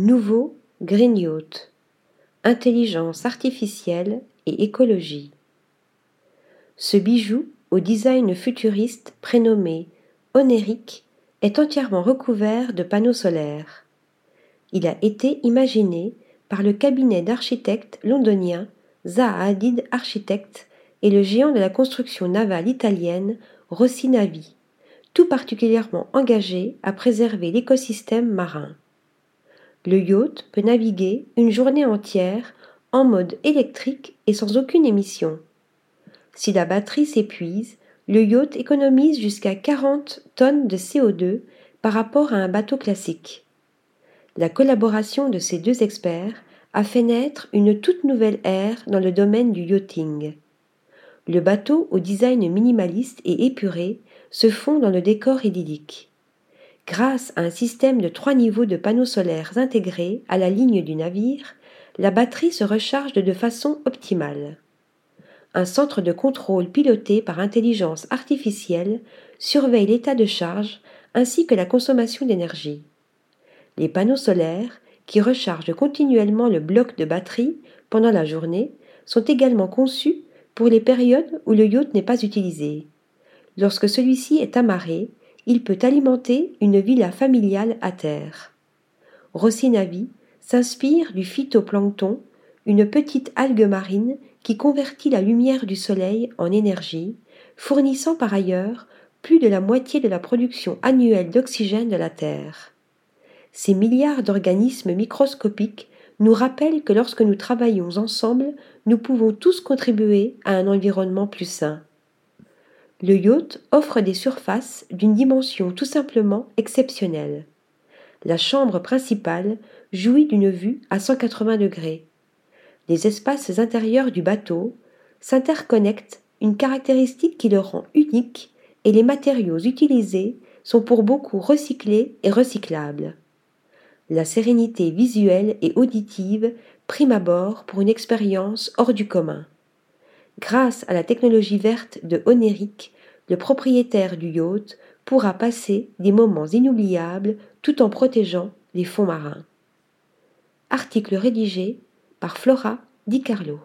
Nouveau Yacht. Intelligence artificielle et écologie. Ce bijou au design futuriste prénommé Onérique est entièrement recouvert de panneaux solaires. Il a été imaginé par le cabinet d'architectes londonien Zaha Hadid Architects et le géant de la construction navale italienne Rossi Navi, tout particulièrement engagé à préserver l'écosystème marin. Le yacht peut naviguer une journée entière en mode électrique et sans aucune émission. Si la batterie s'épuise, le yacht économise jusqu'à 40 tonnes de CO2 par rapport à un bateau classique. La collaboration de ces deux experts a fait naître une toute nouvelle ère dans le domaine du yachting. Le bateau au design minimaliste et épuré se fond dans le décor idyllique. Grâce à un système de trois niveaux de panneaux solaires intégrés à la ligne du navire, la batterie se recharge de façon optimale. Un centre de contrôle piloté par intelligence artificielle surveille l'état de charge ainsi que la consommation d'énergie. Les panneaux solaires, qui rechargent continuellement le bloc de batterie pendant la journée, sont également conçus pour les périodes où le yacht n'est pas utilisé. Lorsque celui-ci est amarré, il peut alimenter une villa familiale à terre. Rossinavi s'inspire du phytoplancton, une petite algue marine qui convertit la lumière du soleil en énergie, fournissant par ailleurs plus de la moitié de la production annuelle d'oxygène de la Terre. Ces milliards d'organismes microscopiques nous rappellent que lorsque nous travaillons ensemble, nous pouvons tous contribuer à un environnement plus sain. Le yacht offre des surfaces d'une dimension tout simplement exceptionnelle. La chambre principale jouit d'une vue à 180 degrés. Les espaces intérieurs du bateau s'interconnectent, une caractéristique qui le rend unique, et les matériaux utilisés sont pour beaucoup recyclés et recyclables. La sérénité visuelle et auditive prime à bord pour une expérience hors du commun. Grâce à la technologie verte de Onéric, le propriétaire du yacht pourra passer des moments inoubliables tout en protégeant les fonds marins. Article rédigé par Flora Di Carlo.